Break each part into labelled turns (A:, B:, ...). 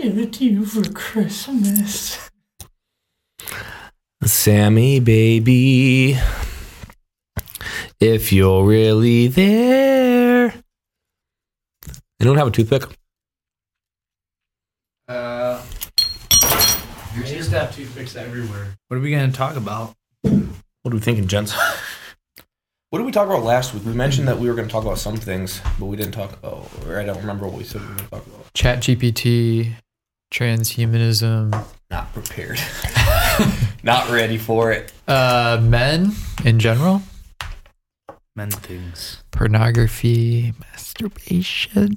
A: give it to you for Christmas.
B: Sammy, baby, if you're really there. Anyone have a toothpick?
A: Uh, I used to have toothpicks everywhere.
C: What are we going to talk about?
B: What are we thinking, gents? What did we talk about last week? We mentioned that we were going to talk about some things, but we didn't talk. Oh, or I don't remember what we said we were going to talk about.
D: Chat GPT, transhumanism,
B: Not prepared. Not ready for it.
D: uh, men in general,
C: Men things.
D: pornography, masturbation.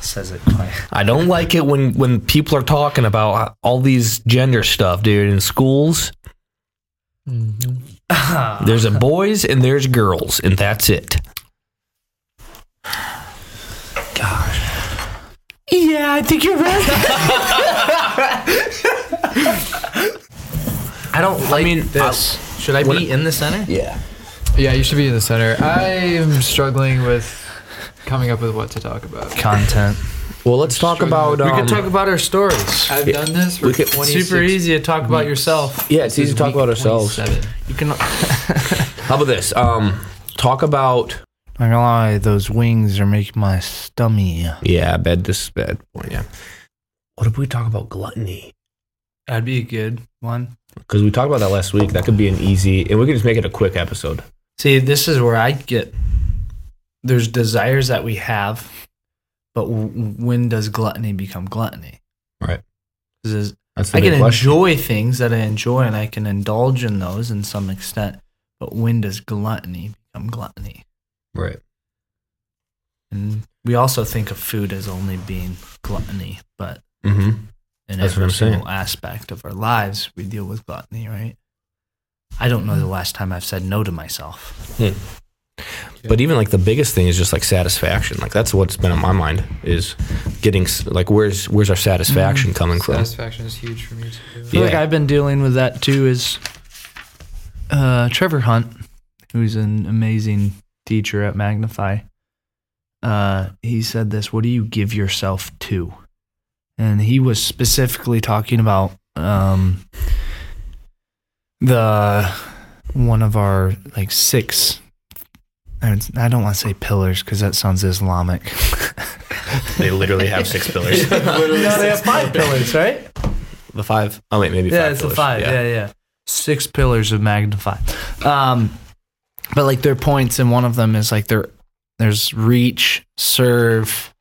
C: Says it quiet.
B: I don't like it when when people are talking about all these gender stuff, dude. In schools,
D: Mm-hmm.
B: there's a boys and there's girls, and that's it.
D: Yeah, I think you're right.
C: I don't like I
B: mean,
C: this. Should I
B: when-
C: be in the center?
B: Yeah.
D: yeah, you should be in the center. I'm struggling with coming up with what to talk about.
C: Content.
B: Well, let's talk
D: Struggling.
B: about.
C: we
B: Um,
C: could talk about our stories.
D: I've done this for
B: we could-
D: 26
C: Super easy to talk about yourself.
B: yeah, it's easy to talk about ourselves.
C: You can.
B: How about this? Um, talk about.
C: I'm not gonna lie, those wings are making my stomach.
B: Yeah, bad. This is bad. Well, yeah. What if we talk about gluttony?
C: That'd be a good one.
B: Because we talked about that last week. That could be an easy, and we could just make it a quick episode.
C: See, this is where I get. There's desires that we have, but w- when does gluttony become gluttony?
B: Right.
C: 'Cause there's-
B: That's
C: I can
B: question.
C: enjoy things that I enjoy, and I can indulge in those in some extent. But when does gluttony become gluttony?
B: Right.
C: And we also think of food as only being gluttony, but
B: Mm-hmm.
C: in
B: That's what
C: every
B: I'm saying.
C: single aspect of our lives, we deal with gluttony, right? I don't know the last time I've said no to myself.
B: But even like the biggest thing is just like satisfaction. Like that's what's been on my mind is getting like where's where's our satisfaction coming from?
D: Satisfaction is huge for me too.
C: I feel like I've been dealing with that too. Is uh, Trevor Hunt, who's an amazing teacher at Magnify, uh, he said this: "What do you give yourself to?" And he was specifically talking about um, the one of our like six. I I don't want to say pillars because that sounds Islamic.
B: They literally have six pillars.
C: no, they have five pillars, right?
B: the five. Oh wait, maybe
C: yeah,
B: five.
C: it's
B: pillars.
C: the five. Yeah. yeah, Six pillars of Magnify. Um, but like their points, and one of them is like there, there's reach, serve,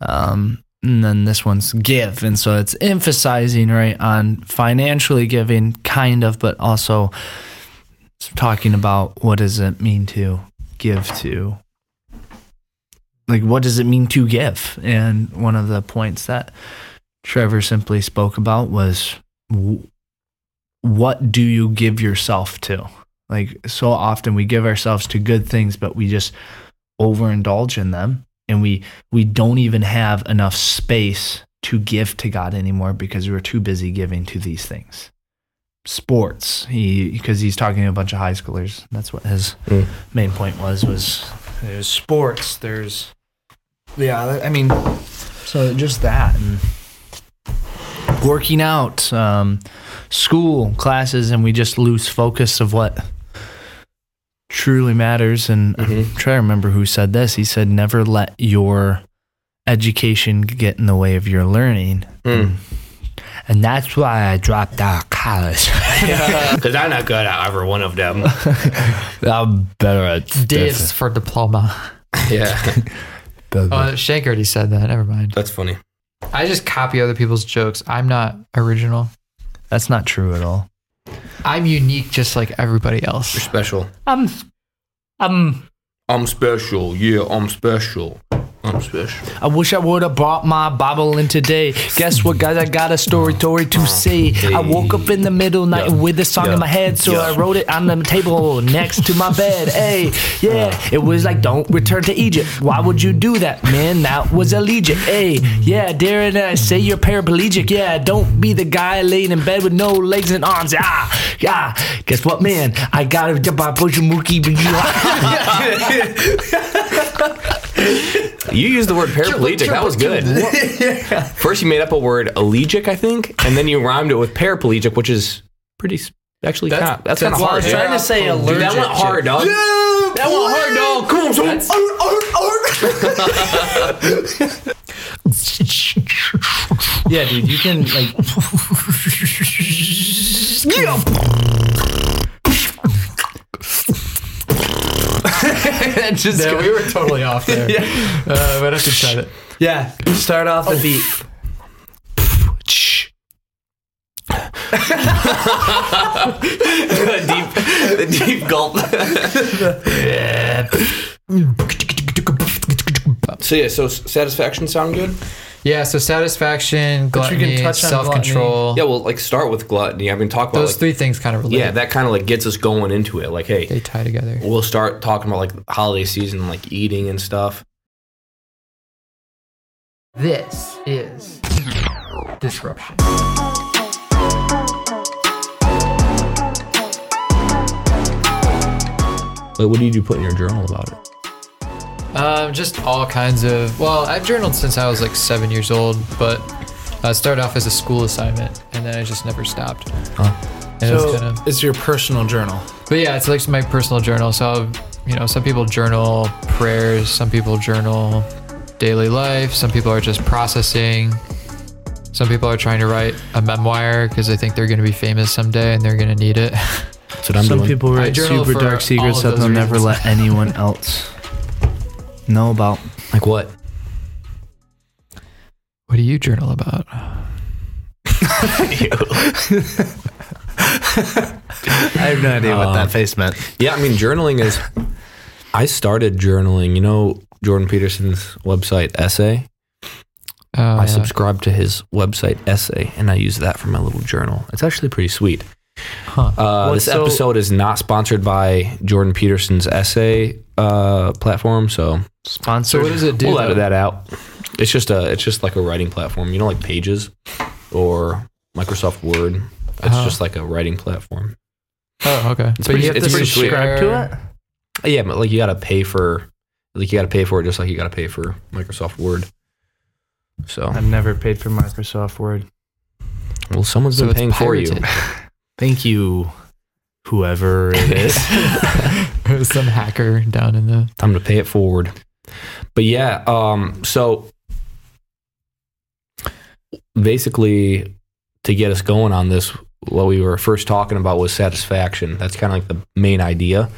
C: um, and then this one's give, and so it's emphasizing right on financially giving, kind of, but also talking about what does it mean to give to. Like, what does it mean to give? And one of the points that Trevor simply spoke about was what do you give yourself to? Like so often we give ourselves to good things, but we just overindulge in them and we we don't even have enough space to give to God anymore because we're too busy giving to these things. Sports, he because he's talking to a bunch of high schoolers. That's what his
B: Mm.
C: main point was was there's sports, there's yeah, I mean so just that and working out, um, school, classes, and we just lose focus of what truly matters. And I'm
B: Mhm.
C: trying to remember who said this. He said, "Never let your education get in the way of your learning."
B: Mm.
C: And that's why I dropped out of college.
B: Because I'm not good at either one of them.
C: I'm better at
D: Divs for diploma.
B: yeah,
D: Oh, Shank already said that. Never mind.
B: that's funny.
D: I just copy other people's jokes. I'm not original.
C: That's not true at all.
D: I'm unique, just like everybody else.
B: You're special.
C: I'm, I'm.
B: I'm special. Yeah, I'm special.
C: I wish I would have brought my Bible in today. Guess what, guys? I got a story, story to say. I woke up in the middle night
B: Yeah.
C: with a song
B: Yeah.
C: in my head, so
B: Yeah.
C: I wrote it on the table next to my bed. Hey, yeah, it was like, don't return to Egypt. Why would you do that, man? That was illegal. Hey, yeah, dare I say you're paraplegic? Yeah, don't be the guy laying in bed with no legs and arms. Ah, yeah. Guess what, man? I got a Mookie.
B: You used the word paraplegic. That was good. First, you made up a word allegic, I think, and then you rhymed it with paraplegic, which is pretty actually
D: That's-
B: kind of, that's,
D: that's
B: kind of hard.
C: I was
B: dude.
C: trying to say
B: Dude,
C: allergic.
B: that went hard, dog. that went hard, dog. Come on, son.
C: Yeah, dude, you can like. Just
D: Yeah,
C: go-
D: we were totally off there. yeah. Uh, might have to try it.
C: yeah, start off the beat.
B: the deep, deep gulp. So yeah, so satisfaction sound good?
D: Yeah, so satisfaction,
C: But you can
D: gluttony, self-control.
B: Yeah, well, like start with gluttony. I mean, talk about
D: Those
B: like,
D: three things kind of relate.
B: yeah, that kind of like gets us going into it. Like, hey,
D: they tie together.
B: we'll start talking about like holiday season, like eating and stuff.
D: This is disruption.
B: Like, what did you put in your journal about it?
D: Um, just all kinds of. Well, I've journaled since I was like seven years old, but uh, it started off as a school assignment, and then I just never stopped.
B: Huh.
D: And it was
C: So
D: kind of,
C: it's your personal journal.
D: but yeah, it's like my personal journal. So you know, some people journal prayers, some people journal daily life, some people are just processing. Some people are trying to write a memoir because they think they're going to be famous someday and they're going to need it.
B: That's what I'm
C: Some
B: doing.
C: people write
D: journal
C: super
D: for
C: dark secrets
D: all
C: that they'll
D: those
C: never
D: reasons.
C: let anyone else know about.
B: like what?
D: what do you journal about?
C: I have no idea what
B: Um,
C: that face meant.
B: Yeah, I mean, journaling is. I started journaling. You know, Jordan Peterson's website essay.
D: Uh,
B: I subscribe to his website essay, and I use that for my little journal. It's actually pretty sweet.
D: Huh.
B: Uh,
C: What's
B: this
C: so-
B: episode is not sponsored by Jordan Peterson's essay uh, platform, so
D: So what does it do?
B: we'll
D: though?
B: edit that out. It's just a, it's just like a writing platform. You know, like Pages or Microsoft Word. It's
D: Uh-huh.
B: just like a writing platform.
D: Oh, okay.
B: It's
D: but
B: pretty-
D: you have
B: it's
D: to
B: pretty sweet.
C: subscribe to it?
B: Yeah, but like you got to pay for, like you got to pay for it, just like you got to pay for Microsoft Word. So,
C: I've never paid for Microsoft Word.
B: well, someone's
D: So
B: been paying for you.
C: Thank you, whoever it is.
D: Some hacker down in the.
B: Time to pay it forward. But yeah, um, so basically, to get us going on this, what we were first talking about was satisfaction. That's kind of like the main idea.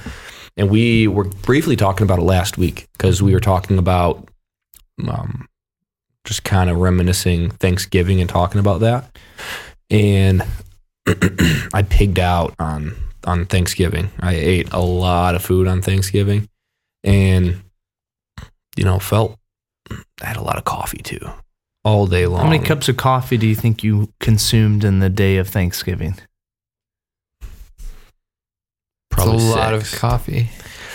B: And we were briefly talking about it last week because we were talking about um, just kind of reminiscing Thanksgiving and talking about that. And I pigged out on on Thanksgiving. I ate a lot of food on Thanksgiving, and you know, felt I had a lot of coffee too, all day long.
C: How many cups of coffee do you think you consumed in the day of Thanksgiving?
B: Probably
D: it's a lot of coffee.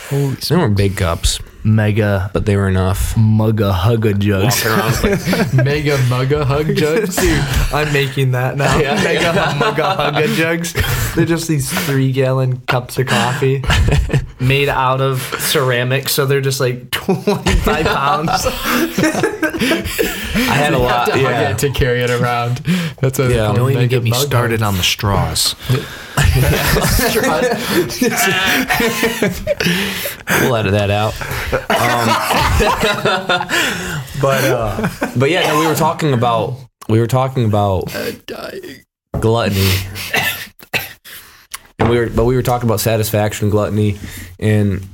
D: Holy
B: They weren't big cups,
C: Mega
B: but they were enough.
C: mugga hugga jugs.
B: Around like,
D: Mega mugga hug jugs.
C: Dude, I'm making that now.
B: Yeah.
C: Mega mugga hugga jugs. They're just these three gallon cups of coffee made out of ceramic, so they're just like 25 pounds.
B: I had a
D: You
B: lot.
D: have to hug
B: Yeah,
D: it to carry it around. That's what
B: Yeah.
D: yeah,
C: Don't even get me started on the straws.
B: we'll edit that out. Um, but uh, but yeah, no, we were talking about we were talking about gluttony, and we were but we were talking about satisfaction, gluttony, and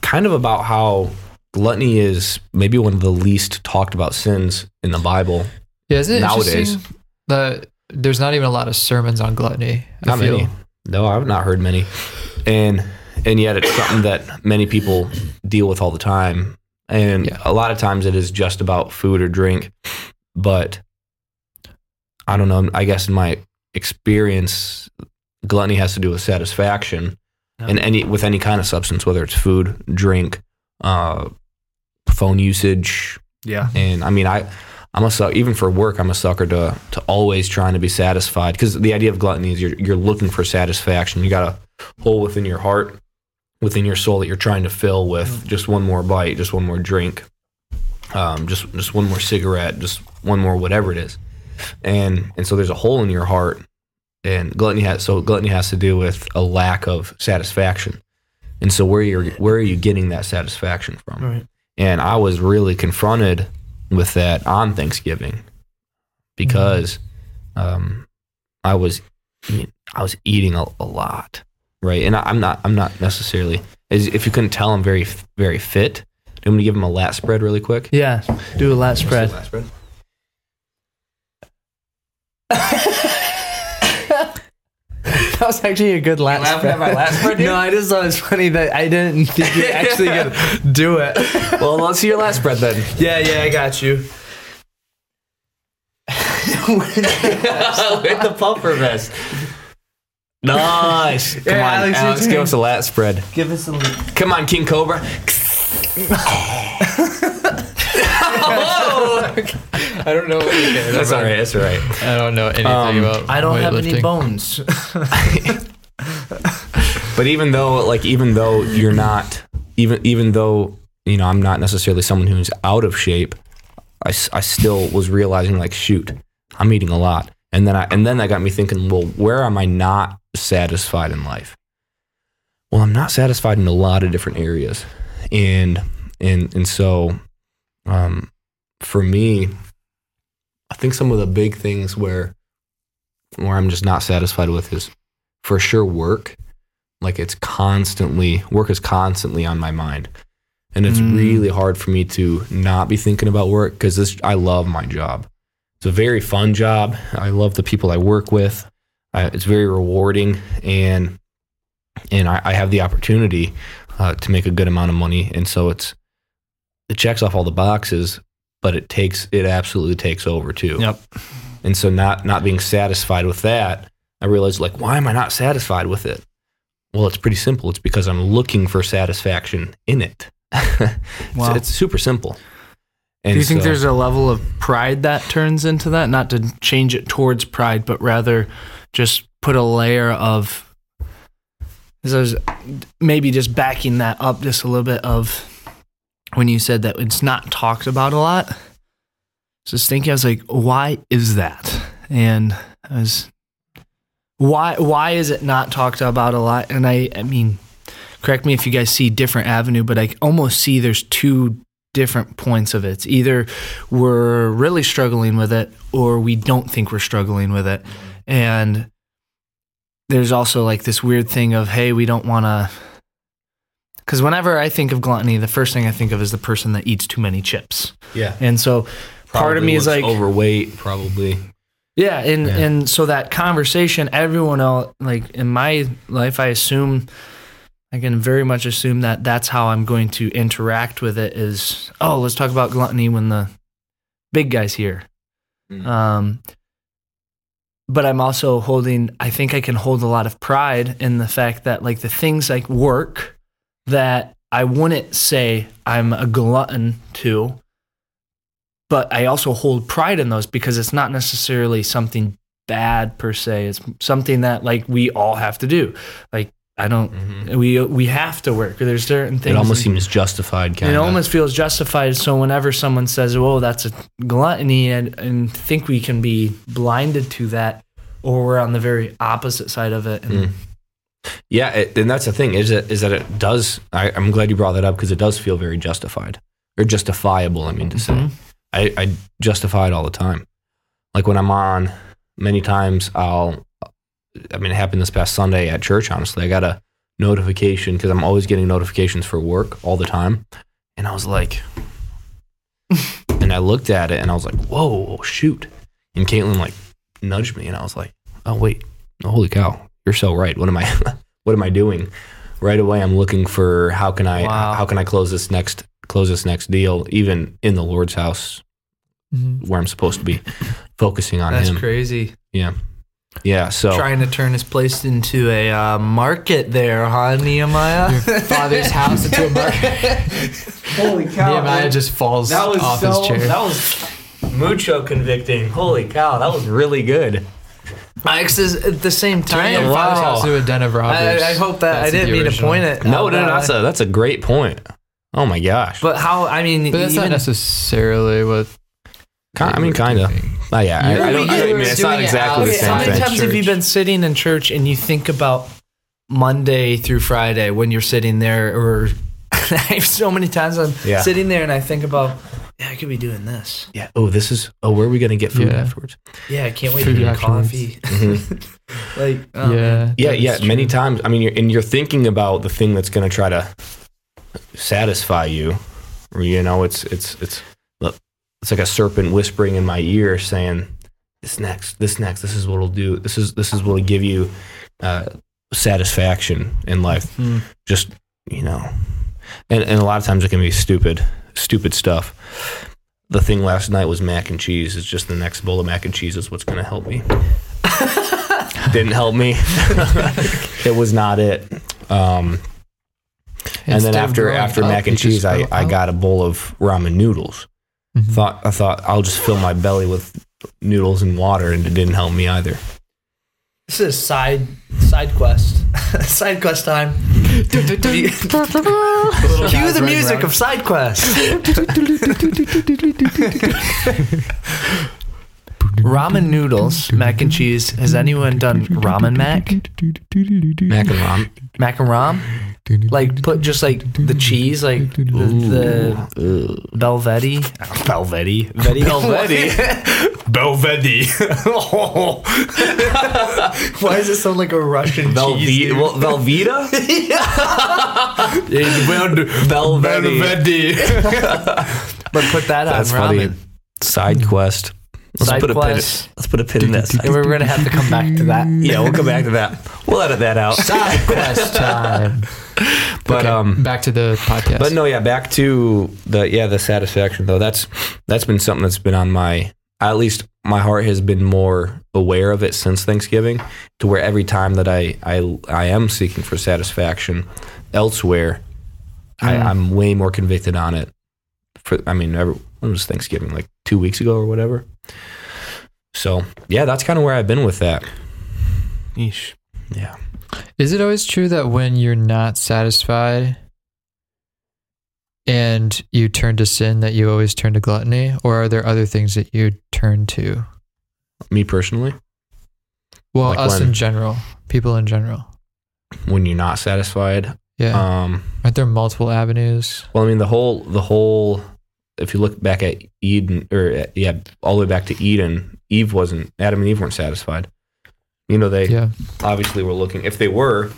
B: kind of about how gluttony is maybe one of the least talked about sins in the Bible.
D: Yeah, isn't it
B: Nowadays.
D: that there's not even a lot of sermons on gluttony? I
B: Not
D: feel.
B: many. No, I've not heard many, and and yet it's something that many people deal with all the time. And
D: Yeah.
B: a lot of times it is just about food or drink, but I don't know. I guess in my experience, gluttony has to do with satisfaction, and any with any kind of substance, whether it's food, drink, uh, phone usage,
C: Yeah.
B: and I mean, I, I'm a sucker, even for work, I'm a sucker to, to always trying to be satisfied. Cause the idea of gluttony is you're, you're looking for satisfaction. You got a hole within your heart, within your soul that you're trying to fill with just one more bite, just one more drink. um, just just one more cigarette, just one more whatever it is, and and so there's a hole in your heart, and gluttony has so gluttony has to do with a lack of satisfaction, and so where you're where are you getting that satisfaction from?
C: Right.
B: And I was really confronted with that on Thanksgiving because um, I was I was eating a, a lot, right? And I, I'm not I'm not necessarily as if you couldn't tell I'm very very fit. I'm gonna give him a lat spread really quick.
C: Yeah, do a lat spread.
B: Lat spread.
C: That was actually a good lat
E: laughing
C: spread.
E: at my lat spread, dude?
C: no, I just thought it was funny that I didn't think you actually could do it.
B: Well, let's see your lat spread then.
C: Yeah, yeah, I got you.
B: With the puffer vest. Nice. Come
C: Yeah,
B: on,
C: Alex,
B: Alex,
C: your
B: give us a lat spread.
C: Give us a.
B: Come on, King Cobra.
D: I don't know. Okay,
B: That's all right. That's all right.
D: I don't know anything
B: Um,
D: about.
C: I don't have any
D: weightlifting.
C: bones.
B: But even though, like, even though you're not, even even though you know, I'm not necessarily someone who's out of shape. I, s- I still was realizing like, shoot, I'm eating a lot, and then I and then that got me thinking, well, where am I not satisfied in life? Well, I'm not satisfied in a lot of different areas, and and and so, um, for me, I think some of the big things where where I'm just not satisfied with is for sure work. Like it's constantly work is constantly on my mind. And it's
C: Mm.
B: really hard for me to not be thinking about work because this i love my job. It's a very fun job. I love the people i work with I, it's very rewarding and and i, I have the opportunity uh, to make a good amount of money. And so it's it checks off all the boxes but it takes it absolutely takes over too.
C: Yep.
B: and so not not being satisfied with that i realized like why am i not satisfied with it? Well it's pretty simple. It's because i'm looking for satisfaction in it.
C: Wow.
B: so it's super simple and
C: Do you think
B: so-
C: there's a level of pride that turns into that? Not to change it towards pride, but rather just put a layer of. As I was maybe just backing that up just a little bit of when you said that it's not talked about a lot. Was thinking, I was like, why is that? And I was, why why is it not talked about a lot? And I I mean, correct me if you guys see different avenue, but I almost see there's two different points of it. Either we're really struggling with it or we don't think we're struggling with it. And there's also like this weird thing of, hey, we don't want to. Because whenever I think of gluttony, the first thing I think of is the person that eats too many chips.
B: yeah
C: And so part of me is like,
B: overweight probably
C: yeah, and
B: Yeah.
C: and so that conversation, everyone else, like in my life, I assume, I can very much assume that that's how I'm going to interact with it. Is oh, let's talk about gluttony when the big guy's here.
B: Mhm.
C: Um, but I'm also holding. I think I can hold a lot of pride in the fact that like the things like work that I wouldn't say I'm a glutton to but I also hold pride in those because it's not necessarily something bad per se. It's something that like we all have to do. Like I don't, we we have to work. There's certain things.
B: it almost seems justified kind
C: it almost feels justified. So whenever someone says, "Oh, that's a gluttony," and and think we can be blinded to that, or we're on the very opposite side of it. And
B: Mm. Yeah, it, and that's the thing is that is that it does. I, I'm glad you brought that up because it does feel very justified or justifiable. I mean to say,
C: Mhm.
B: I, I justify it all the time. Like when I'm on, many times I'll. I mean, it happened this past Sunday at church. Honestly, I got a notification because I'm always getting notifications for work all the time, and I was like, and I looked at it and I was like, whoa, shoot! And Caitlin like nudged me, and I was like, oh wait, holy cow, you're so right. What am I what am I doing? Right away I'm looking for how can I
C: Wow.
B: how can I close this next close this next deal even in the Lord's house
D: Mhm.
B: where I'm supposed to be focusing on
C: that's
B: him.
C: crazy.
B: Yeah, so
C: Trying to turn his place into a uh, market there, huh, Nehemiah?
D: Your father's house into a market.
E: Holy cow!
D: Nehemiah just falls off his chair.
B: that was mucho convicting. Holy cow, that was really good.
C: Alex is at the same
D: Turning
C: time.
D: your father's house into a den of robbers.
C: I, I hope that I didn't
D: the
C: mean to point it.
B: No, no, no, that's a that's a great point. Oh my gosh.
C: But how? I mean,
D: But that's not necessarily what.
B: Ki- I mean, kind of. Oh, yeah. I,
D: You're-
B: I don't. I
D: you're
B: mean, it's not
D: doing it
B: exactly the
C: Okay,
B: same
C: how many
B: thing.
C: times have you been sitting in church and you think about Monday through Friday when you're sitting there, or so many times I'm
B: Yeah.
C: sitting there and I think about, yeah, I could be doing this.
B: Yeah. Oh, this is. Oh, where are we gonna get food
D: Yeah.
B: afterwards?
C: Yeah, I can't wait
D: Food
C: to get
D: afterwards.
C: coffee.
B: Mhm.
C: like, oh,
D: yeah.
C: man.
B: Yeah,
D: that
B: yeah.
D: is
B: Many times. I mean, you're, and you're thinking about the thing that's gonna try to satisfy you. You know, it's it's it's it's like a serpent whispering in my ear, saying, "This next, this next, this is what'll do. This is this is what'll give you uh, satisfaction in life."
C: Hmm.
B: just you know. And, and a lot of times it can be stupid stupid stuff. The thing last night was mac and cheese. It's just the next bowl of mac and cheese is what's going to help me. Didn't help me. It was not it. Um, and then after after mac and cheese I, I got a bowl of ramen noodles
D: Mhm.
B: thought i thought i'll just fill my belly with noodles and water and it didn't help me either
C: This is side side quest. side quest time. Cue the music of side quest. ramen noodles, mac and cheese. Has anyone done ramen mac?
B: mac and ramen
C: Mac and ram? Like put just like the cheese, like the, the Belvetti. Belvetti. Vetti.
E: Belvetti. Belvetti.
C: Why does it sound like a Russian cheese?
B: Velve- well, Velveeta?
E: Belvetti.
C: But put that
B: That's
C: on
B: funny. Side quest. Let's
C: Side
B: put a pin.
C: quest.
B: Let's put a pin in that. Side.
C: And we're gonna have to come back to that.
B: Yeah, we'll come back to that. We'll edit that out.
C: Side quest time.
B: But
D: Okay,
B: um,
D: back to the podcast.
B: but no, yeah, back to the yeah the satisfaction though. That's that's been something that's been on my at least my heart has been more aware of it since Thanksgiving to where every time that I I I am seeking for satisfaction elsewhere, I,
C: Mm.
B: I'm way more convicted on it. For I mean, every, when was Thanksgiving? Like two weeks ago or whatever. So yeah, that's kind of where I've been with that.
C: Yeesh.
B: Yeah.
D: Is it always true that when you're not satisfied and you turn to sin, that you always turn to gluttony? Or are there other things that you turn to?
B: Me personally,
D: Well,
B: Like
D: us
B: when-
D: in general, people in general.
B: when you're not satisfied,
D: Yeah.
B: um,
D: Aren't there multiple avenues?
B: Well, I mean, the whole the whole. If you look back at Eden, or uh, yeah, all the way back to Eden, Eve wasn't. Adam and Eve weren't satisfied. You know, they
D: Yeah.
B: obviously were looking. If they were,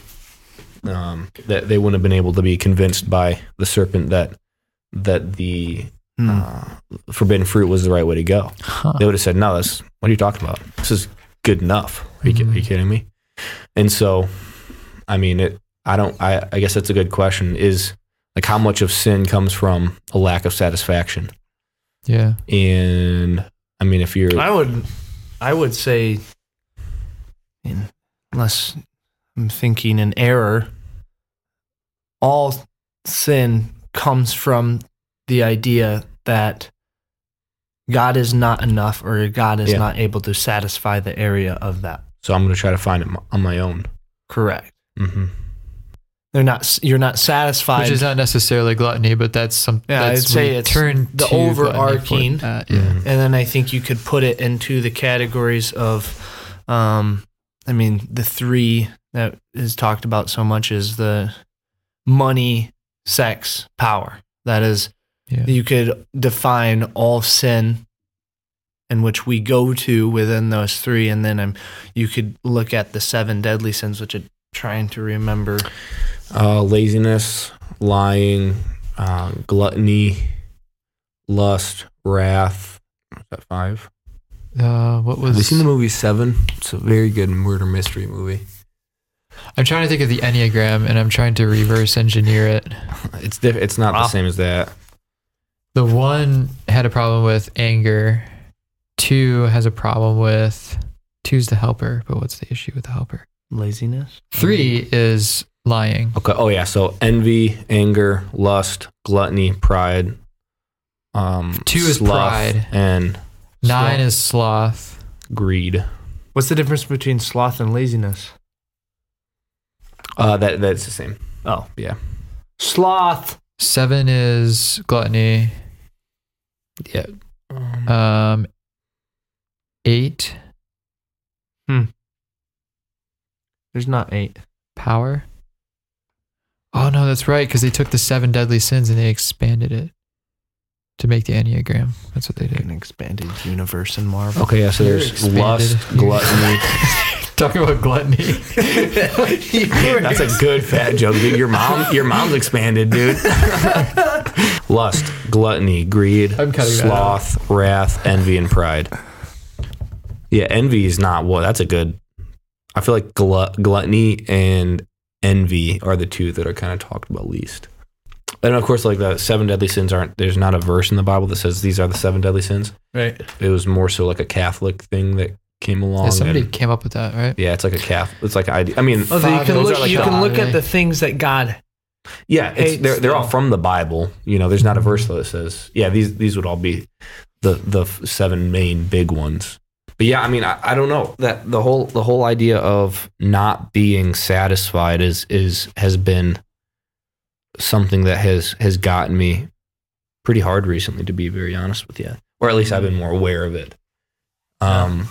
B: um, that they wouldn't have been able to be convinced by the serpent that that the
C: Hmm.
B: uh, forbidden fruit was the right way to go.
D: Huh.
B: They would have said, "No, this. What are you talking about? This is good enough. Are you, ki- are you kidding me?" And so, I mean, it. I don't. I. I guess that's a good question. Is like how much of sin comes from a lack of satisfaction?
D: Yeah.
B: And I mean, if you're,
C: I would, I would say, unless I'm thinking in error, all sin comes from the idea that God is not enough or God is
B: Yeah.
C: not able to satisfy the area of that.
B: so I'm going to try to find it on my own.
C: Correct.
B: hmm
C: They're not. You're not satisfied.
D: Which is not necessarily gluttony, but that's some.
C: Yeah,
D: that's
C: I'd say
D: we
C: it's
D: turn
C: the
D: to gluttony for
C: overarching-
D: that, yeah.
C: and then I think you could put it into the categories of, um, I mean, the three that is talked about so much is the money, sex, power. That is,
D: Yeah.
C: you could define all sin in which we go to within those three, and then um, you could look at the seven deadly sins, which I'm trying to remember.
B: Uh, laziness, lying, uh, gluttony, lust, wrath. Is that five?
D: Uh, what was?
B: Have you seen the movie Seven? It's a very good murder mystery movie.
D: I'm trying to think of the enneagram, and I'm trying to reverse engineer it.
B: It's diff- It's not
C: Wow.
B: the same as that.
D: The one had a problem with anger. Two has a problem with. Two's the helper, but what's the issue with the helper?
C: Laziness.
D: Three is lying.
B: Okay. Oh yeah. So envy, anger, lust, gluttony, pride. Um,
D: Two is
B: sloth,
D: pride.
B: and
D: Nine is sloth.
B: greed.
C: What's the difference between sloth and laziness?
B: Uh, that that's the same.
C: Oh,
B: Yeah.
C: sloth.
D: Seven is gluttony.
B: Yeah. Um,
D: Um, eight
C: There's not eight.
D: power. Oh no, that's right. Because they took the seven deadly sins and they expanded it to make the enneagram. That's what they did.
C: An expanded universe in Marvel.
B: okay, yeah, so there's lust, gluttony.
D: Talking about gluttony.
B: That's a good fat joke, dude. Your mom, your mom's expanded, dude. lust, gluttony, greed,
D: I'm cutting that
B: sloth, wrath, envy, and pride. Yeah, envy is not what. That's a good. I feel like glut, gluttony and envy are the two that are kind of talked about least. And of course, like the seven deadly sins aren't. There's not a verse in the Bible that says these are the seven deadly sins.
C: Right.
B: It was more so like a Catholic thing that came along.
D: Yeah, somebody
B: and-
D: came up with that, right?
B: yeah, it's like a Catholic. It's like I. I mean,
C: Oh, so you can look.
D: like
C: you
D: the-
C: can look at the things that God.
B: Yeah, it's,
C: hates
B: they're they're all from the Bible. You know, there's not a verse that says, yeah, these these would all be the the seven main big ones. But yeah, I mean, I, I don't know. That the whole the whole idea of not being satisfied is is has been something that has has gotten me pretty hard recently, to be very honest with you, or at least I've been more aware of it. Um,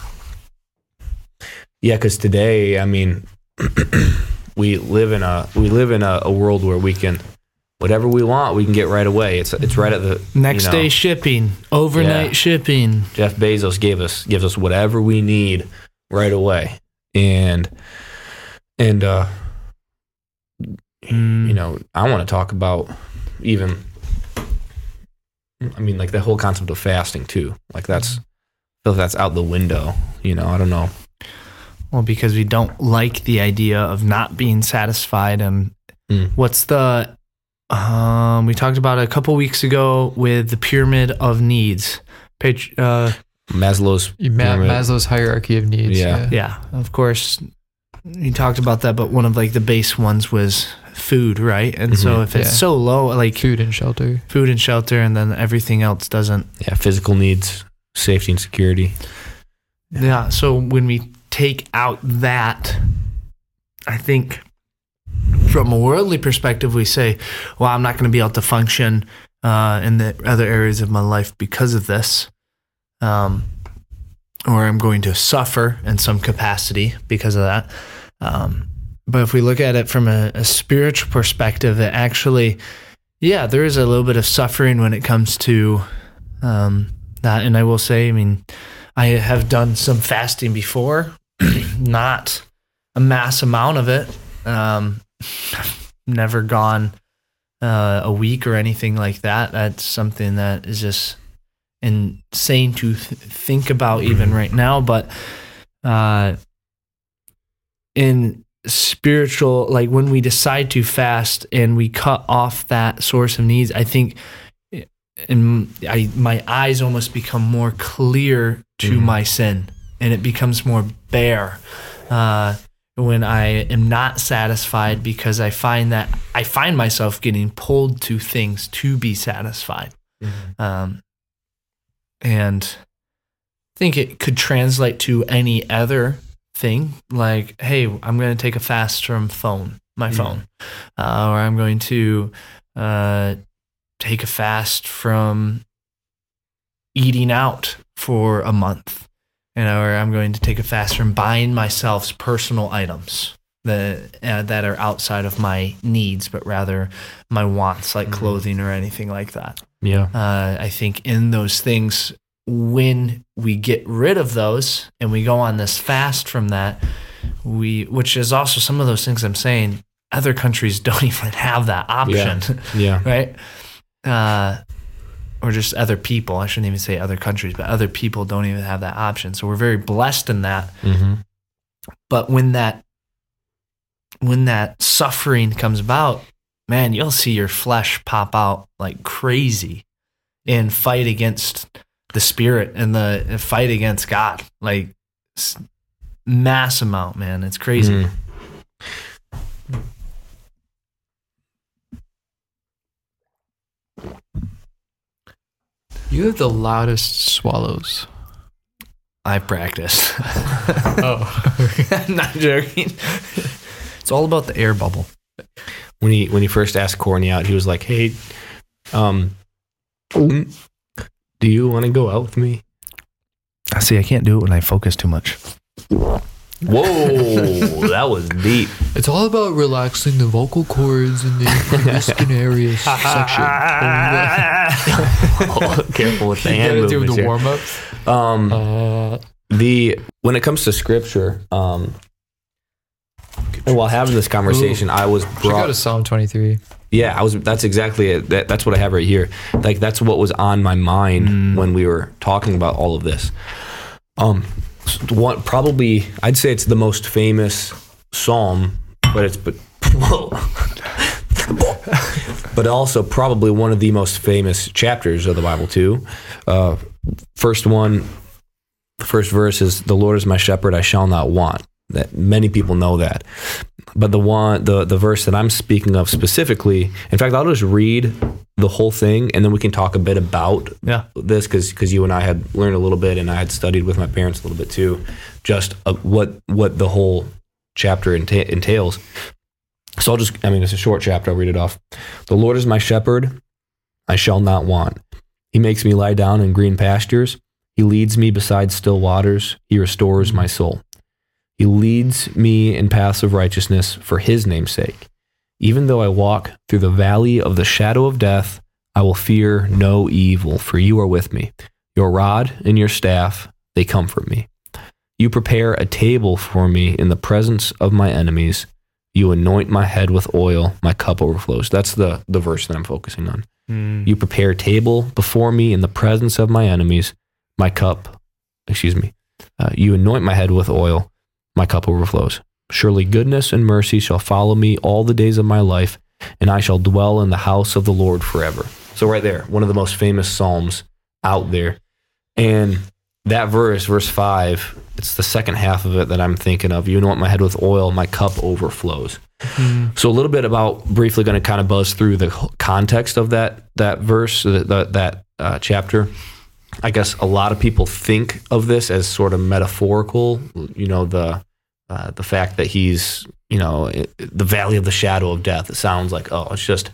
B: yeah, because today, I mean, we live in a we live in a, a world where we can whatever we want we can get right away. It's it's right at the
C: Next
B: you know,
C: day shipping, overnight
B: Yeah.
C: shipping.
B: Jeff Bezos gave us gives us whatever we need right away, and and uh,
C: Mm.
B: you know I want to talk about even. I mean, like the whole concept of fasting too. Like that's, I feel like that's out the window. You know, I don't know.
C: Well, because we don't like the idea of not being satisfied. And
B: Mm.
C: what's the, um, we talked about it a couple weeks ago with the pyramid of needs. Page, uh,
B: Maslow's
D: Ma-
B: pyramid.
D: Maslow's hierarchy of needs.
B: Yeah.
C: yeah, of course, you talked about that, but one of like the base ones was food, right? And so
B: Mhm.
C: if it's
D: Yeah.
C: so low, like
D: Food and shelter.
C: food and shelter, and then everything else doesn't
B: yeah physical needs, safety and security.
C: Yeah. So when we take out that, I think from a worldly perspective, we say, well, I'm not going to be able to function uh, in the other areas of my life because of this. Um, or I'm going to suffer in some capacity because of that. Um, but if we look at it from a, a spiritual perspective, it actually, yeah, there is a little bit of suffering when it comes to um, that. And I will say, I mean, I have done some fasting before, not a mass amount of it. Um, never gone uh, a week or anything like that. That's something that is just insane to th- think about even right now. But uh, in spiritual, like when we decide to fast and we cut off that source of needs, I think and I my eyes almost become more clear to
B: Mhm.
C: my sin, and it becomes more bare uh, when I am not satisfied because I find that I find myself getting pulled to things to be satisfied, um, and I think it could translate to any other thing like, hey, I'm going to take a fast from phone, my
B: Mhm.
C: phone, uh, or I'm going to. Uh, take a fast from eating out for a month. You know, or I'm going to take a fast from buying myself personal items that uh, that are outside of my needs, but rather my wants, like
B: Mhm.
C: clothing or anything like that.
B: Yeah.
C: Uh, I think in those things, when we get rid of those and we go on this fast from that, we, which is also some of those things I'm saying, other countries don't even have that option
B: Yeah.
C: right? Uh, or just other people. I shouldn't even say other countries, but other people don't even have that option. So we're very blessed in that.
B: Mm-hmm.
C: But when that when that suffering comes about, man, you'll see your flesh pop out like crazy and fight against the spirit and the and fight against God. Like mass amount, man. It's crazy.
B: Mm.
D: You have the loudest swallows.
C: I practice.
D: Oh.
C: I'm not joking. It's all about the air bubble.
B: when he when he first asked Courtney out, he was like, "Hey, um, do you want to go out with me?"
C: I see. I can't do it when I focus too much.
B: Whoa, that was deep.
D: It's all about relaxing the vocal cords in the Niskin area section.
B: Oh, careful with the hand
D: gotta do
B: movements
D: the
B: here.
D: warm ups.
B: Um,
D: Uh,
B: the when it comes to scripture, um, and while having this conversation, I was
D: should go to Psalm 23.
B: Yeah, I was. That's exactly it. That, that's what I have right here. Like that's what was on my mind
C: Mm.
B: when we were talking about all of this. Um, one probably I'd say it's the most famous psalm, but it's but but also probably one of the most famous chapters of the Bible too. Uh, first one, the first verse is "The Lord is my shepherd; I shall not want." That many people know that, but the one the the verse that I'm speaking of specifically, in fact, I'll just read the whole thing, and then we can talk a bit about
C: Yeah.
B: this because because you and I had learned a little bit, and I had studied with my parents a little bit too, just uh, what what the whole chapter enta- entails. So I'll just, I mean, it's a short chapter. I'll read it off. The Lord is my shepherd; I shall not want. He makes me lie down in green pastures. He leads me beside still waters. He restores my soul. He leads me in paths of righteousness for his name's sake. Even though I walk through the valley of the shadow of death, I will fear no evil, for you are with me. Your rod and your staff, they comfort me. You prepare a table for me in the presence of my enemies. You anoint my head with oil, my cup overflows. That's the, the verse that I'm focusing on. You prepare a table before me in the presence of my enemies. My cup, excuse me. Uh, you anoint my head with oil. My cup overflows. Surely goodness and mercy shall follow me all the days of my life, and I shall dwell in the house of the Lord forever. So, right there, one of the most famous Psalms out there. And that verse, verse five, it's the second half of it that I'm thinking of. You anoint my head with oil, my cup overflows. So a little bit about briefly going to kind of buzz through the context of that that verse that that, that uh, chapter. I guess a lot of people think of this as sort of metaphorical. You know the uh, the fact that he's you know it- the valley of the shadow of death. It sounds like oh it's just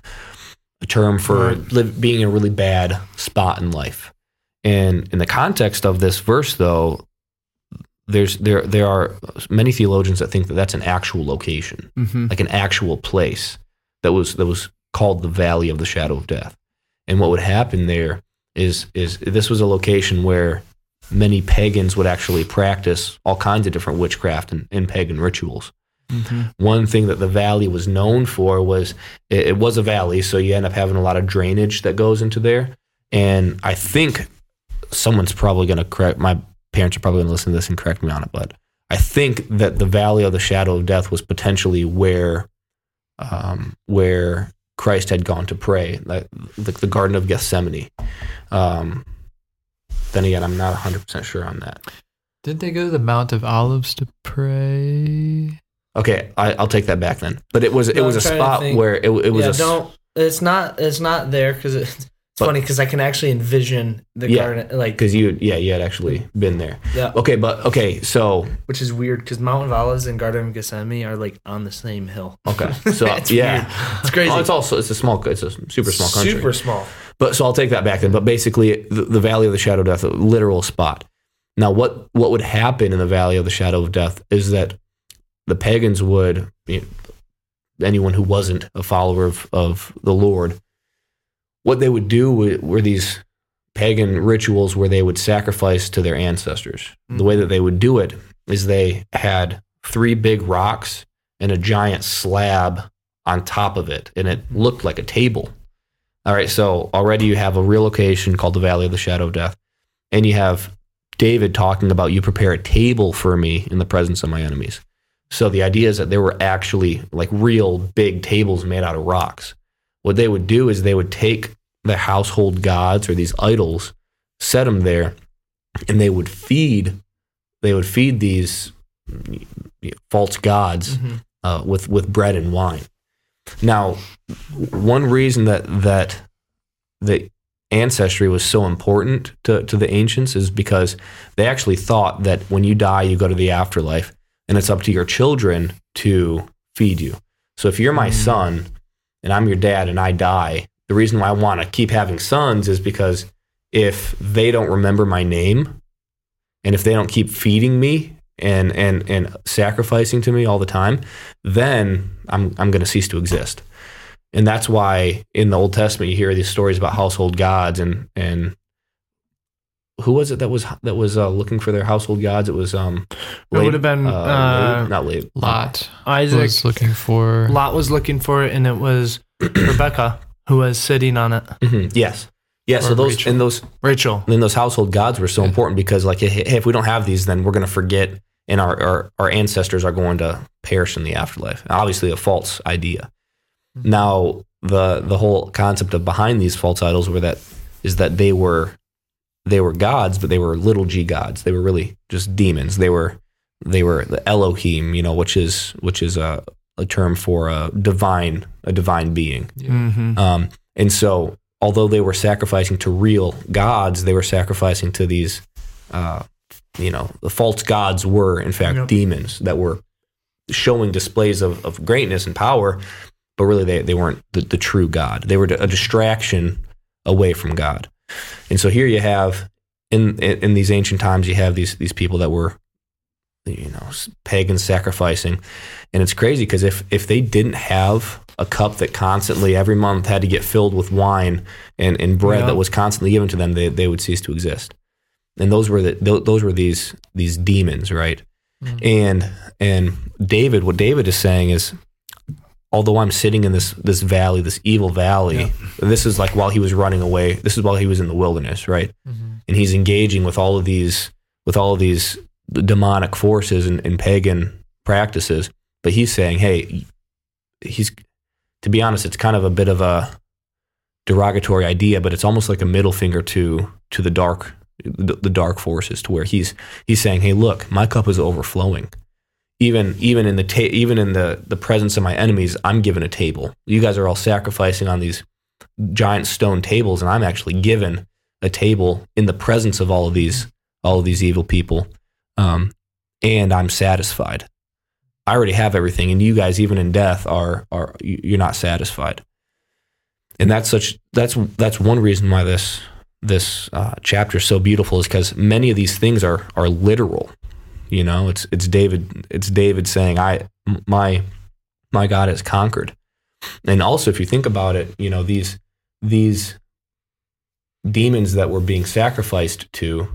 B: a term for live, being in a really bad spot in life. And in the context of this verse, though, there's there there are many theologians that think that that's an actual location
C: Mm-hmm.
B: like an actual place that was that was called the Valley of the Shadow of Death. And what would happen there is is this was a location where many pagans would actually practice all kinds of different witchcraft and, and pagan rituals.
C: Mm-hmm.
B: One thing that the valley was known for was it, it was a valley, so you end up having a lot of drainage that goes into there. And I think someone's probably going to correct my parents are probably going to listen to this and correct me on it, but I think that the valley of the shadow of death was potentially where um, where Christ had gone to pray, like the, the Garden of Gethsemane. Um, then again, I'm not 100 percent sure on that.
D: Didn't they go to the Mount of Olives to pray?
B: Okay, I, I'll take that back then. But it was it
A: No,
B: was a spot where it, it was
A: yeah,
B: a s-
A: don't. It's not. It's not there because it's
B: But-
A: funny because I can actually envision the
B: Yeah,
A: garden, like
B: because you yeah you had actually been there.
A: yeah,
B: Okay, but okay, so
A: which is weird because Mount of Olives and Garden of Gethsemane are like on the same hill.
B: okay, so
A: It's
B: yeah,
A: weird. It's crazy.
B: Oh, it's also it's a small it's a super small country.
A: Super small.
B: But so I'll take that back then. But basically, the, the Valley of the Shadow of Death, a literal spot. Now, what what would happen in the Valley of the Shadow of Death is that the pagans would, you know, anyone who wasn't a follower of, of the Lord, what they would do were, were these pagan rituals where they would sacrifice to their ancestors. The hmm. way that they would do it is they had three big rocks and a giant slab on top of it, and it hmm. looked like a table. All right, so already you have a real location called the Valley of the Shadow of Death, and you have David talking about you prepare a table for me in the presence of my enemies. So the idea is that there were actually like real big tables made out of rocks. What they would do is they would take the household gods or these idols, set them there, and they would feed they would feed these false gods
A: Mhm.
B: uh, with with bread and wine. Now, one reason that that the ancestry was so important to, to the ancients is because they actually thought that when you die, you go to the afterlife, and it's up to your children to feed you. So if you're my
A: Mm.
B: son, and I'm your dad and I die, the reason why I want to keep having sons is because if they don't remember my name and if they don't keep feeding me and and and sacrificing to me all the time, then I'm I'm going to cease to exist. And that's why in the Old Testament you hear these stories about household gods and and who was it that was that was uh, looking for their household gods? It was um
C: It would have been,
B: uh,
C: uh,
B: Lab- not Lab.
D: Lot
C: Isaac.
D: was looking for.
C: Lot was looking for it, and it was Rebecca who was sitting on it.
B: Mhm, Yes. Yeah, so those
D: Rachel.
B: and those
C: Rachel.
B: then those household gods were so important because like hey, if we don't have these then we're going to forget and our, our our ancestors are going to perish in the afterlife. Obviously a false idea. Now the the whole concept of behind these false idols were that is that they were they were gods but they were little g gods. They were really just demons. They were they were the elohim you know which is which is a, a term for a divine a divine being.
C: Mm-hmm.
B: um, and so, although they were sacrificing to real gods, they were sacrificing to these, uh, you know, the false gods were, in fact,
C: Yep.
B: demons that were showing displays of, of greatness and power, but really they, they weren't the, the true God. They were a distraction away from God. And so here you have, in, in, in these ancient times, you have these, these people that were, you know, pagans sacrificing. And it's crazy because if, if they didn't have a cup that constantly every month had to get filled with wine and, and bread
C: Yeah.
B: that was constantly given to them, they, they would cease to exist. And those were the, tho- those were these these demons, right? And and David, what David is saying is, although I'm sitting in this this valley, this evil valley,
C: Yeah.
B: this is like while he was running away. This is while he was in the wilderness, right?
D: Mhm.
B: and he's engaging with all of these with all of these demonic forces and, and pagan practices but he's saying hey he's to be honest it's kind of a bit of a derogatory idea but it's almost like a middle finger to to the dark the, the dark forces to where he's he's saying hey look my cup is overflowing. Even even in the ta- even in the the presence of my enemies i'm given a table. You guys are all sacrificing on these giant stone tables and i'm actually given a table in the presence of all of these all of these evil people um, and i'm satisfied i already have everything and you guys even in death are are you- you're not satisfied. And that's such that's that's one reason why this this uh, chapter is so beautiful is because many of these things are are literal you know? It's it's david it's david saying "I my my god has conquered. And also if you think about it you know these these demons that were being sacrificed to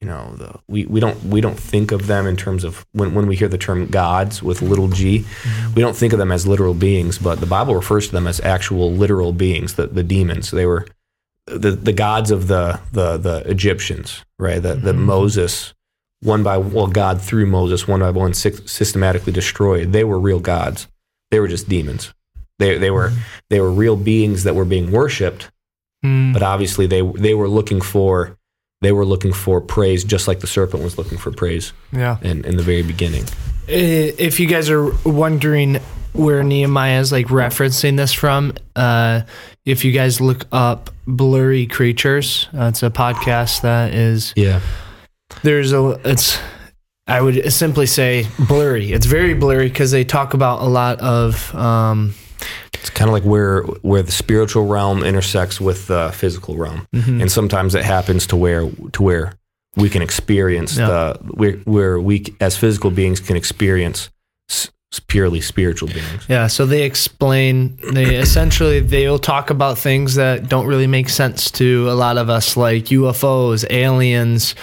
B: you know the, we, we don't we don't think of them in terms of when, when we hear the term gods with little g we don't think of them as literal beings but the bible refers to them as actual literal beings the, the demons. They were the, the gods of the, the the egyptians right? That that
C: Mhm.
B: moses one by well god through moses one by one systematically destroyed. They were real gods. They were just demons. They, they were they were real beings that were being worshipped
C: Mm.
B: but obviously they they were looking for they were looking for praise just like the serpent was looking for praise
C: Yeah.
B: in, in the very beginning
C: If you guys are wondering where Nehemiah is like referencing this from, uh, if you guys look up Blurry Creatures, uh, it's a podcast that is
B: yeah
C: there's a it's I would simply say blurry. It's very blurry because they talk about a lot of um,
B: it's kind of like where where the spiritual realm intersects with the physical realm
C: mhm.
B: and sometimes it happens to where to where we can experience
C: Yeah.
B: the where, where we as physical beings can experience s- purely spiritual beings
C: Yeah, so they explain they essentially they'll talk about things that don't really make sense to a lot of us like UFOs, aliens,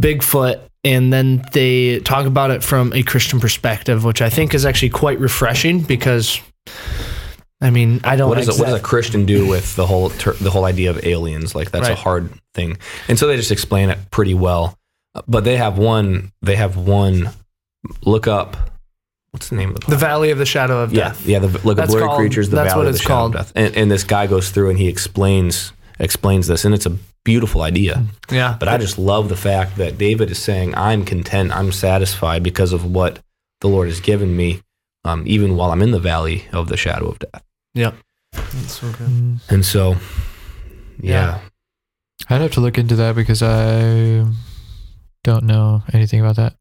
C: Bigfoot, and then they talk about it from a Christian perspective, which I think is actually quite refreshing because I mean, I don't
B: what does, a, what does a Christian do with the whole ter- the whole idea of aliens? Like that's a hard thing, and so they just explain it pretty well. But they have one. They have one. Look up. What's the name of the?
C: the? Valley of the Shadow of
B: yeah,
C: Death.
B: yeah. The look at
C: That's
B: blurry
C: called-
B: creatures. The
C: that's
B: valley
C: what
B: of the
C: it's
B: shadow
C: called.
B: of death. And, and this guy goes through and he explains explains this, and it's a beautiful idea.
C: Yeah.
B: But I just love the fact that David is saying, "I'm content. I'm satisfied because of what the Lord has given me, um, even while I'm in the valley of the shadow of death."
C: That's so good.
B: And so, yeah.
C: Yeah.
D: I'd have to look into that because I don't know anything about that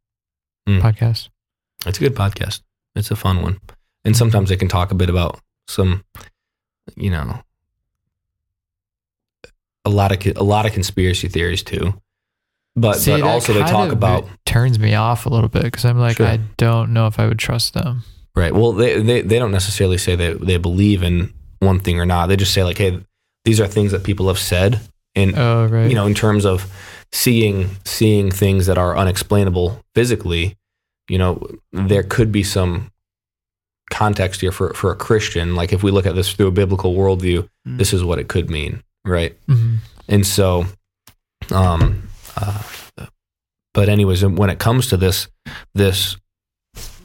B: Mm.
D: podcast.
B: It's a good podcast. It's a fun one. And sometimes they can talk a bit about some, you know, a lot of a lot of conspiracy theories too. But
D: See,
B: but also they talk about
D: turns me off a little bit because I'm like,
B: Sure.
D: I don't know if I would trust them.
B: Right. Well, they, they they don't necessarily say they they believe in one thing or not. They just say like, hey, these are things that people have said, and
D: Oh, right.
B: you know, in terms of seeing seeing things that are unexplainable physically, you know, there could be some context here for for a Christian. Like if we look at this through a biblical worldview,
C: Mm.
B: this is what it could mean, right?
D: Mhm.
B: And so, um, uh, but anyways, when it comes to this, this,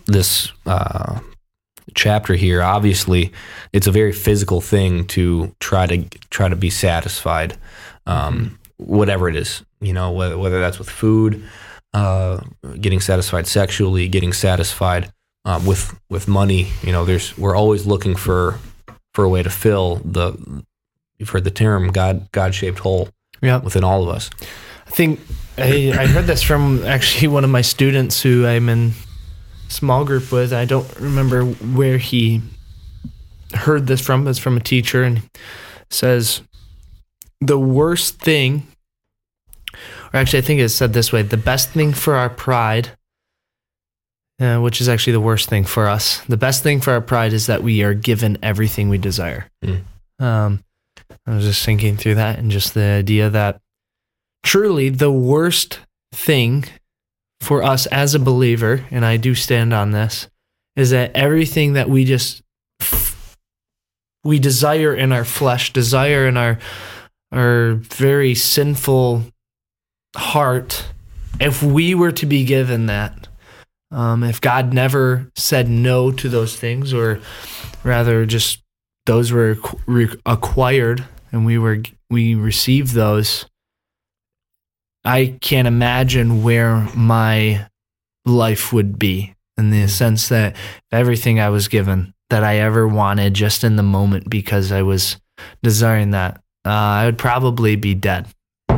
B: this uh, chapter here, obviously, it's a very physical thing to try to try to be satisfied, um, whatever it is, you know, whether whether that's with food, uh, getting satisfied sexually, getting satisfied uh, with with money. You know, there's we're always looking for for a way to fill the you've heard the term God God shaped hole
C: Yeah.
B: within all of us.
C: I think I, I heard this from actually one of my students who I'm in small group with. I don't remember where he heard this from. It's from a teacher and says the worst thing, or actually I think it's said this way: the best thing for our pride, uh, which is actually the worst thing for us. The best thing for our pride is that we are given everything we desire.
B: Mm.
C: Um, I was just thinking through that and just the idea that truly the worst thing for us as a believer, and I do stand on this, is that everything that we just we desire in our flesh, desire in our our very sinful heart, if we were to be given that, um, if God never said no to those things, or rather just those were acquired and we were we received those i can't imagine where my life would be in the sense that everything i was given that i ever wanted just in the moment because i was desiring that uh, i would probably be dead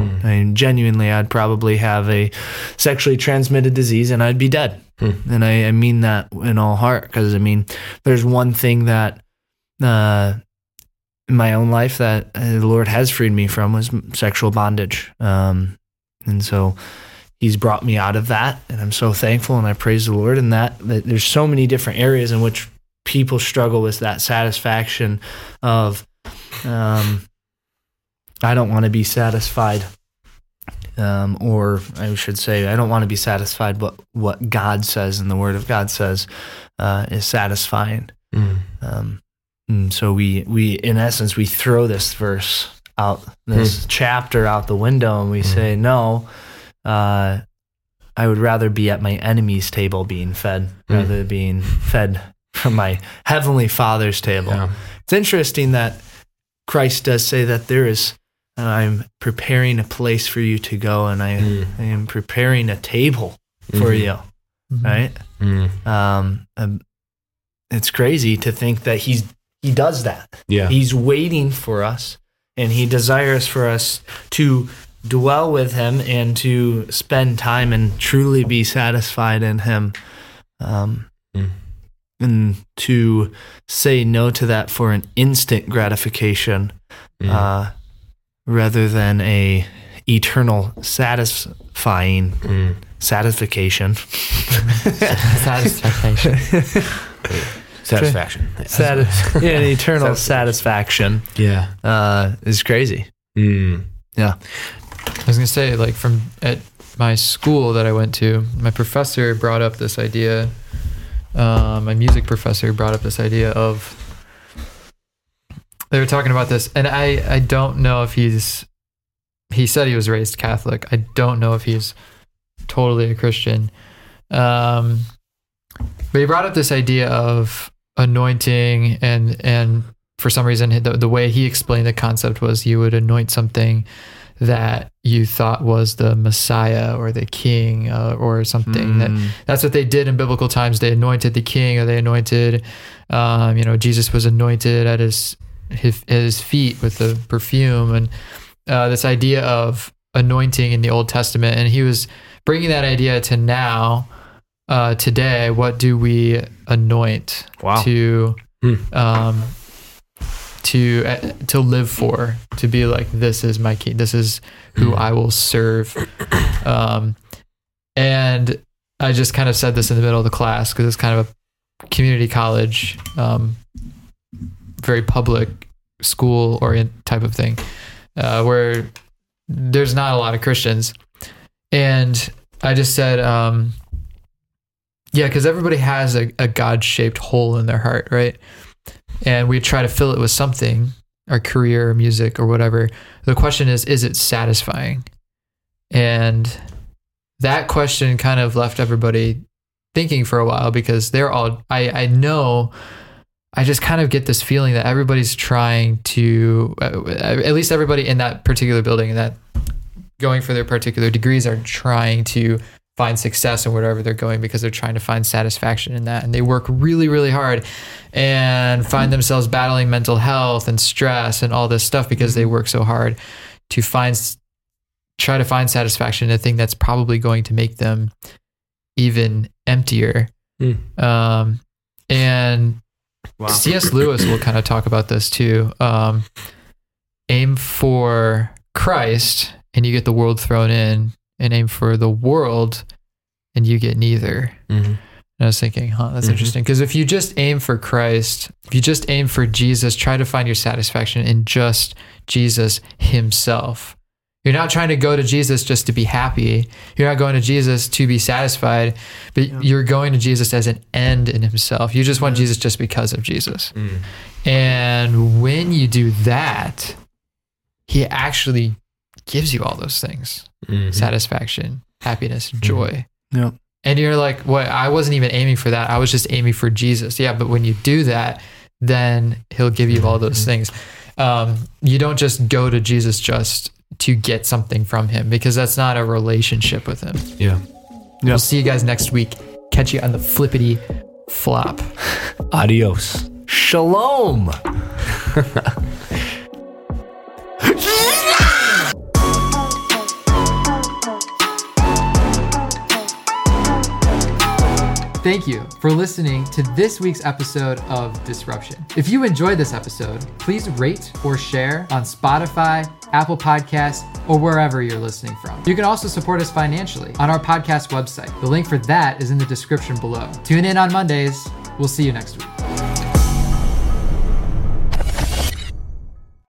B: Mm.
C: I mean, genuinely, I'd probably have a sexually transmitted disease and I'd be dead.
B: Hmm.
C: And I, I mean that in all heart because I mean, there's one thing that uh, in my own life that uh, the Lord has freed me from was sexual bondage. Um, and so He's brought me out of that. And I'm so thankful and I praise the Lord in that. that there's so many different areas in which people struggle with that satisfaction of, um, I don't want to be satisfied. Um, or I should say, I don't want to be satisfied, but what God says and the Word of God says uh, is satisfying.
B: Mm.
C: Um, and so we, we, in essence, we throw this verse out, this chapter out the window, and we say, no, uh, I would rather be at my enemy's table being fed rather than being fed from my heavenly Father's table.
B: Yeah.
C: It's interesting that Christ does say that there is, I'm preparing a place for you to go, and I,
B: Mm.
C: I am preparing a table for
B: Mhm.
C: you,
D: Mhm.
C: right?
B: Mm.
C: Um, um, it's crazy to think that he's he does that.
B: Yeah.
C: He's waiting for us, and he desires for us to dwell with him and to spend time and truly be satisfied in him. Um,
B: Mm.
C: and to say no to that for an instant gratification
B: Mm.
C: uh, rather than a eternal satisfying
B: Mm.
C: satisfaction.
D: Satisfaction.
B: Satisfaction.
C: Satis- yeah, an eternal satisfaction
B: yeah.
C: uh, is crazy.
B: Mm.
D: Yeah, I was gonna say, like from at my school that I went to, my professor brought up this idea. Uh, my music professor brought up this idea of they were talking about this, and I I don't know if he's he said he was raised Catholic. I don't know if he's totally a Christian. Um, but he brought up this idea of anointing and and for some reason the, the way he explained the concept was you would anoint something that you thought was the Messiah or the King uh, or something that
C: Mm.
D: that's what they did in biblical times. They anointed the king, or they anointed, um, you know, Jesus was anointed at his his, his feet with the perfume, and uh, this idea of anointing in the Old Testament. And he was bringing that idea to now, uh, today. What do we anoint
C: Wow.
D: to
B: Hmm.
D: um, to uh, to live for, to be like this is my king, this is who I will serve. Um, and I just kind of said this in the middle of the class because it's kind of a community college, um, very public school orient type of thing, uh, where there's not a lot of Christians, and I just said, um, yeah, because everybody has a, a God shaped hole in their heart, right? And we try to fill it with something, our career, music, or whatever. The question is, is it satisfying? And that question kind of left everybody thinking for a while because they're all, I, I know, I just kind of get this feeling that everybody's trying to, uh, at least everybody in that particular building that going for their particular degrees are trying to find success in whatever they're going because they're trying to find satisfaction in that. And they work really really hard and find themselves battling mental health and stress and all this stuff because they work so hard to find try to find satisfaction in a thing that's probably going to make them even emptier.
B: Mm.
D: um, and cs lewis will kind of talk about this too. Um, aim for christ and you get the world thrown in and aim for the world and you get neither
B: Mhm.
D: and I was thinking, huh, that's
B: Mhm.
D: interesting. Because if you just aim for Christ, if you just aim for Jesus, try to find your satisfaction in just Jesus Himself. You're not trying to go to Jesus just to be happy. You're not going to Jesus to be satisfied, but you're going to Jesus as an end in Himself. You just want Jesus just because of Jesus.
B: Mm.
D: And when you do that, He actually gives you all those things
B: Mhm.
D: satisfaction, happiness, joy.
C: Yep.
D: And you're like, what? I wasn't even aiming for that. I was just aiming for Jesus. Yeah, but when you do that, then He'll give you all those things. Um, you don't just go to Jesus just to get something from Him because that's not a relationship with Him.
B: Yeah.
D: We'll see you guys next week. Catch you on the flippity flop.
B: Adios.
C: Shalom.
D: Thank you for listening to this week's episode of Disruption. If you enjoyed this episode, please rate or share on Spotify, Apple Podcasts, or wherever you're listening from. You can also support us financially on our podcast website. The link for that is in the description below. Tune in on Mondays. We'll see you next week.